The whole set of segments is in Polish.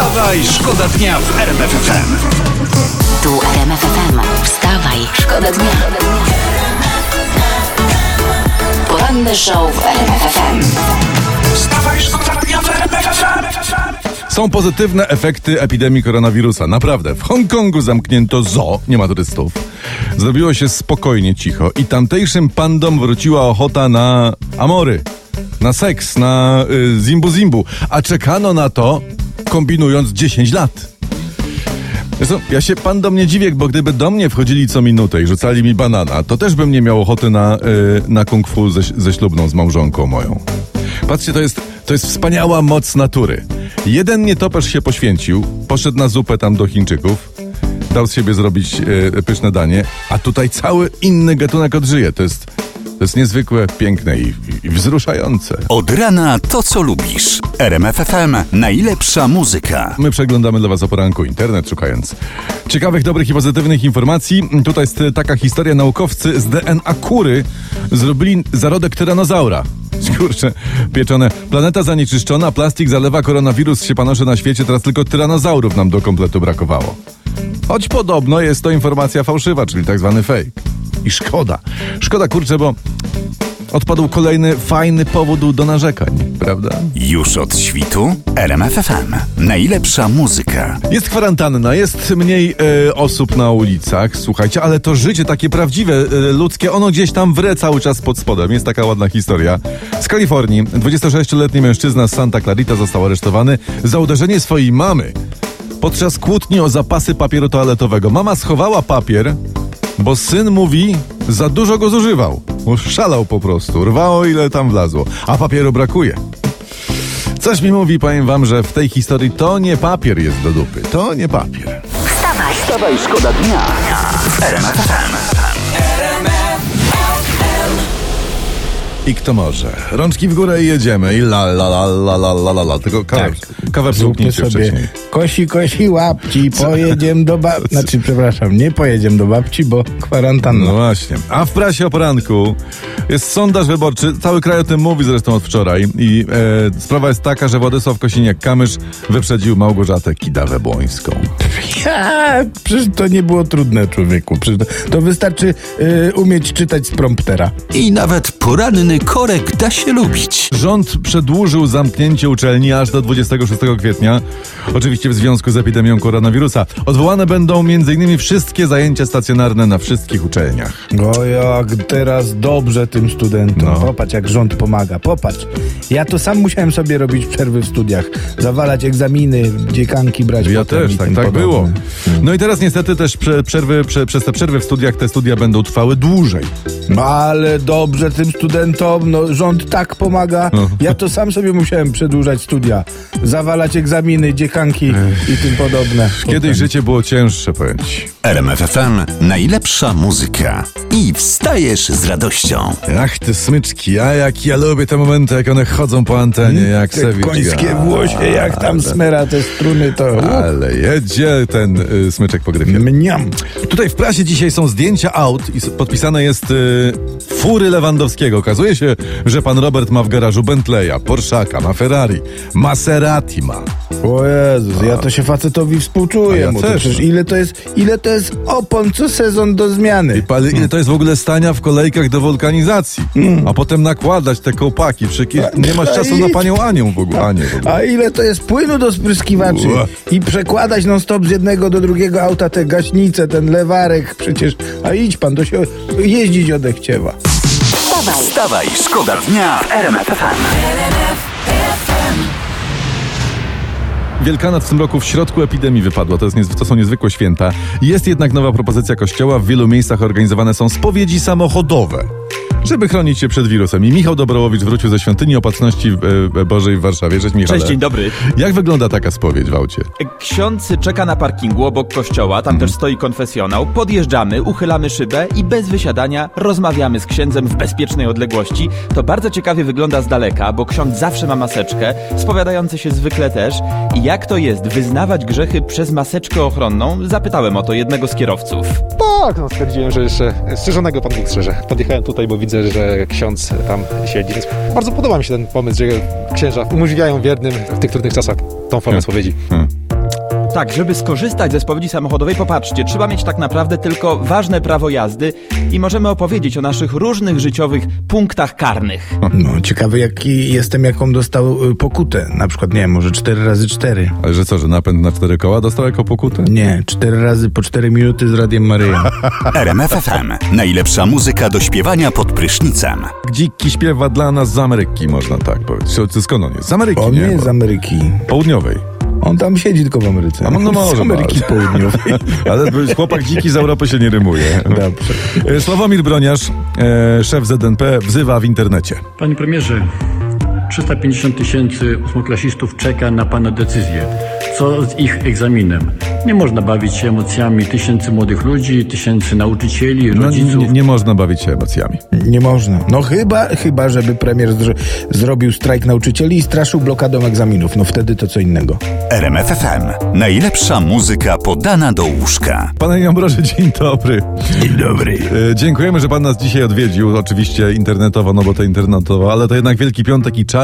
Wstawaj, szkoda dnia w RMF FM. Tu RMF FM. Wstawaj, szkoda dnia. Poranny show w RMF FM. Wstawaj, szkoda dnia w RMF FM. Są pozytywne efekty epidemii koronawirusa. Naprawdę. W Hongkongu zamknięto zoo, nie ma turystów. Zrobiło się spokojnie, cicho i tamtejszym pandom wróciła ochota na amory, na seks, na y, zimbu zimbu. A czekano na to, kombinując 10 lat. Zresztą, ja się pandom nie dziwię, bo gdyby do mnie wchodzili co minutę i rzucali mi banana, to też bym nie miał ochoty na, y, na kung fu ze, ze ślubną, z małżonką moją. Patrzcie, to jest, to jest wspaniała moc natury. Jeden nietoperz się poświęcił, poszedł na zupę tam do Chińczyków, dał z siebie zrobić y, pyszne danie, a tutaj cały inny gatunek odżyje. To jest, to jest niezwykłe, piękne i, i wzruszające. Od rana to, co lubisz. RMF FM. Najlepsza muzyka. My przeglądamy dla Was o poranku internet, szukając ciekawych, dobrych i pozytywnych informacji. Tutaj jest taka historia. Naukowcy z DNA kury zrobili zarodek tyranozaura. Kurczę, pieczone. Planeta zanieczyszczona, plastik zalewa, koronawirus się panoszy na świecie, teraz tylko tyranozaurów nam do kompletu brakowało. Choć podobno jest to informacja fałszywa, czyli tak zwany fake. I szkoda. Szkoda, kurczę, bo odpadł kolejny fajny powód do narzekań, prawda? Już od świtu RMF FM. Najlepsza muzyka. Jest kwarantanna, jest mniej e, osób na ulicach, słuchajcie, ale to życie takie prawdziwe, e, ludzkie, ono gdzieś tam wre cały czas pod spodem. Jest taka ładna historia. Z Kalifornii 26-letni mężczyzna z Santa Clarita został aresztowany za uderzenie swojej mamy podczas kłótni o zapasy papieru toaletowego. Mama schowała papier, bo syn mówi, za dużo go zużywał. Szalał po prostu, rwało ile tam wlazło, a papieru brakuje. Coś mi mówi, powiem wam, że w tej historii to nie papier jest do dupy, to nie papier. Wstawaj, Wstawaj, szkoda dnia I kto może? Rączki w górę i jedziemy. I la la la la la la la la. Tylko kawę, kawę Zróbmy wsłuknijcie sobie wcześniej. kosi, kosi, łapci, pojedziemy do babci. Znaczy, przepraszam, nie pojedziemy do babci, bo kwarantanna. No właśnie. A w prasie o poranku jest sondaż wyborczy. Cały kraj o tym mówi zresztą od wczoraj. I e, sprawa jest taka, że Władysław Kosiniak-Kamysz wyprzedził Małgorzatę Kidawę-Błońską. Ja, przecież to nie było trudne, człowieku. Przecież to, to wystarczy y, umieć czytać z promptera. I nawet poranny korek da się lubić. Rząd przedłużył zamknięcie uczelni aż do 26 kwietnia. Oczywiście w związku z epidemią koronawirusa. Odwołane będą m.in. wszystkie zajęcia stacjonarne na wszystkich uczelniach. O, jak teraz dobrze tym studentom. No. Popatrz, jak rząd pomaga. Popatrz. Ja to sam musiałem sobie robić przerwy w studiach. Zawalać egzaminy, dziekanki brać. Ja też, tak, tak podobne. było. No i teraz niestety też prze, przerwy, prze, przez te przerwy w studiach te studia będą trwały dłużej. No, Ale dobrze tym studentom, no rząd tak pomaga. No. Ja to sam sobie musiałem przedłużać studia. Zawalać egzaminy, dziekanki i tym podobne. Kiedyś Potem. życie było cięższe, powiem ci. RMF FM. Najlepsza muzyka. I wstajesz z radością. Ach, te smyczki, a jak ja lubię te momenty, jak one chodzą po antenie, jak Te se końskie włosie, jak tam Ale- smera te struny, to... Ale jedzie ten y, smyczek po gryfie. Mniam. Tutaj w prasie dzisiaj są zdjęcia aut i s- podpisane jest y, fury Lewandowskiego. Okazuje się, że pan Robert ma w garażu Bentleya, Porszaka, ma Ferrari, Maserati ma. O Jezus, ja to się facetowi A współczuję. ja mu. to też, przecież no. ile to jest, ile to jest opon co sezon do zmiany. I pali, ile to jest w ogóle stania w kolejkach do wulkanizacji. A potem nakładać te kołpaki. Przecież nie masz czasu na panią Anią w ogóle. Anię w ogóle. A ile to jest płynu do spryskiwaczy Ua. i przekładać non stop z jednego do drugiego auta te gaśnice, ten lewarek przecież. A idź pan, to się jeździć odechciewa. Wstawaj, Wstawaj, szkoda dnia w RMF FM. Wielkanoc w tym roku w środku epidemii wypadła. To, jest niezw- to są niezwykłe święta. Jest jednak nowa propozycja kościoła. W wielu miejscach organizowane są spowiedzi samochodowe. Żeby chronić się przed wirusem. I Michał Dobrołowicz wrócił ze świątyni opatrzności e, Bożej w Warszawie. Cześć Michale. Cześć, dzień dobry. Jak wygląda taka spowiedź w aucie? Ksiądz czeka na parkingu obok kościoła, tam też stoi konfesjonał. Podjeżdżamy, uchylamy szybę i bez wysiadania rozmawiamy z księdzem w bezpiecznej odległości. To bardzo ciekawie wygląda z daleka, bo ksiądz zawsze ma maseczkę, spowiadający się zwykle też. I jak to jest wyznawać grzechy przez maseczkę ochronną? Zapytałem o to jednego z kierowców. Tak, no stwierdziłem, że jeszcze strzeżonego Pan Bóg strzeże. Podjechałem tutaj, bo widzę, że ksiądz tam siedzi, więc bardzo podoba mi się ten pomysł, że księża umożliwiają wiernym w tych trudnych czasach tą formę Hmm. spowiedzi. Hmm. Tak, żeby skorzystać ze spowiedzi samochodowej, popatrzcie, trzeba mieć tak naprawdę tylko ważne prawo jazdy i możemy opowiedzieć o naszych różnych życiowych punktach karnych. No, ciekawy jaki jestem, jaką dostał y, pokutę. Na przykład, nie wiem, może 4 razy 4 Ale że co, że napęd na cztery koła dostał jako pokutę? Nie, 4 razy po 4 minuty z Radiem Maryja. RMFFM. Najlepsza muzyka do śpiewania pod prysznicem. Dziki śpiewa dla nas z Ameryki, można tak powiedzieć. Czy Skąd on jest? Z Ameryki, On nie? nie jest z Ameryki. Południowej. On tam siedzi tylko w Ameryce. A no może. Z Ameryki. Południowej. Ale chłopak dziki z Europy się nie rymuje. Dobrze. E, Sławomir Broniarz, e, szef ZNP, wzywa w internecie. Panie premierze, 350 tysięcy ósmoklasistów czeka na pana decyzję. Co z ich egzaminem? Nie można bawić się emocjami tysięcy młodych ludzi, tysięcy nauczycieli, No, rodziców. nie, nie można bawić się emocjami. Nie można. No chyba, chyba, żeby premier zro- zrobił strajk nauczycieli i straszył blokadą egzaminów. No wtedy to co innego. RMFFM. Najlepsza muzyka podana do łóżka. Panie Ambroży, dzień dobry. Dzień dobry. E, Dziękujemy, że pan nas dzisiaj odwiedził. Oczywiście internetowo, no bo to internetowo, ale to jednak Wielki Piątek i czas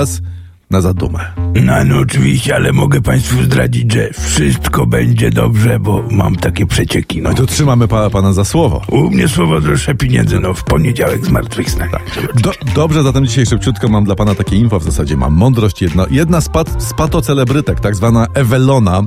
na zadumę. No, no oczywiście, ale mogę państwu zdradzić, że wszystko będzie dobrze, bo mam takie przecieki. No No to trzymamy pa, pana za słowo. U mnie słowo droższe pieniędzy, no w poniedziałek zmartwychwstanie. Do, dobrze, zatem dzisiaj szybciutko mam dla pana takie info, w zasadzie mam mądrość jedna. Jedna z, pat, z patocelebrytek, tak zwana Ewelona,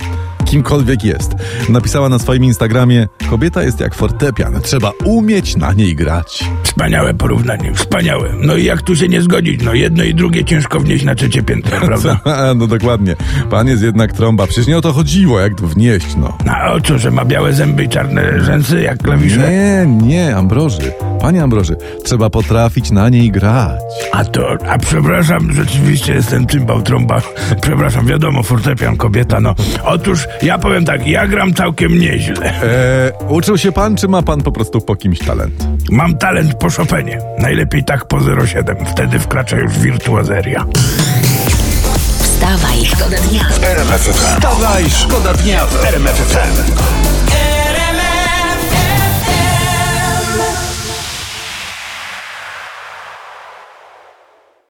kimkolwiek jest, napisała na swoim Instagramie Kobieta jest jak fortepian, trzeba umieć na niej grać. Wspaniałe porównanie, wspaniałe. No i jak tu się nie zgodzić? No jedno i drugie ciężko wnieść na trzecie piętro, prawda? no dokładnie. Pan jest jednak trąba. Przecież nie o to chodziło, jak to wnieść, no. A o co, że ma białe zęby i czarne rzęsy jak klawisze? Nie, nie, Ambroży. Panie Ambroży, trzeba potrafić na niej grać. A to, a przepraszam, rzeczywiście jestem cymbał trąba. Przepraszam, wiadomo, fortepian, kobieta, no. Otóż ja powiem tak, ja gram całkiem nieźle. E, uczył się pan, czy ma pan po prostu po kimś talent? Mam talent po Chopinie. Najlepiej tak po 07. Wtedy wkracza już wirtuazeria. Wstawaj, szkoda dnia. Wstawaj, szkoda dnia w RMFFM.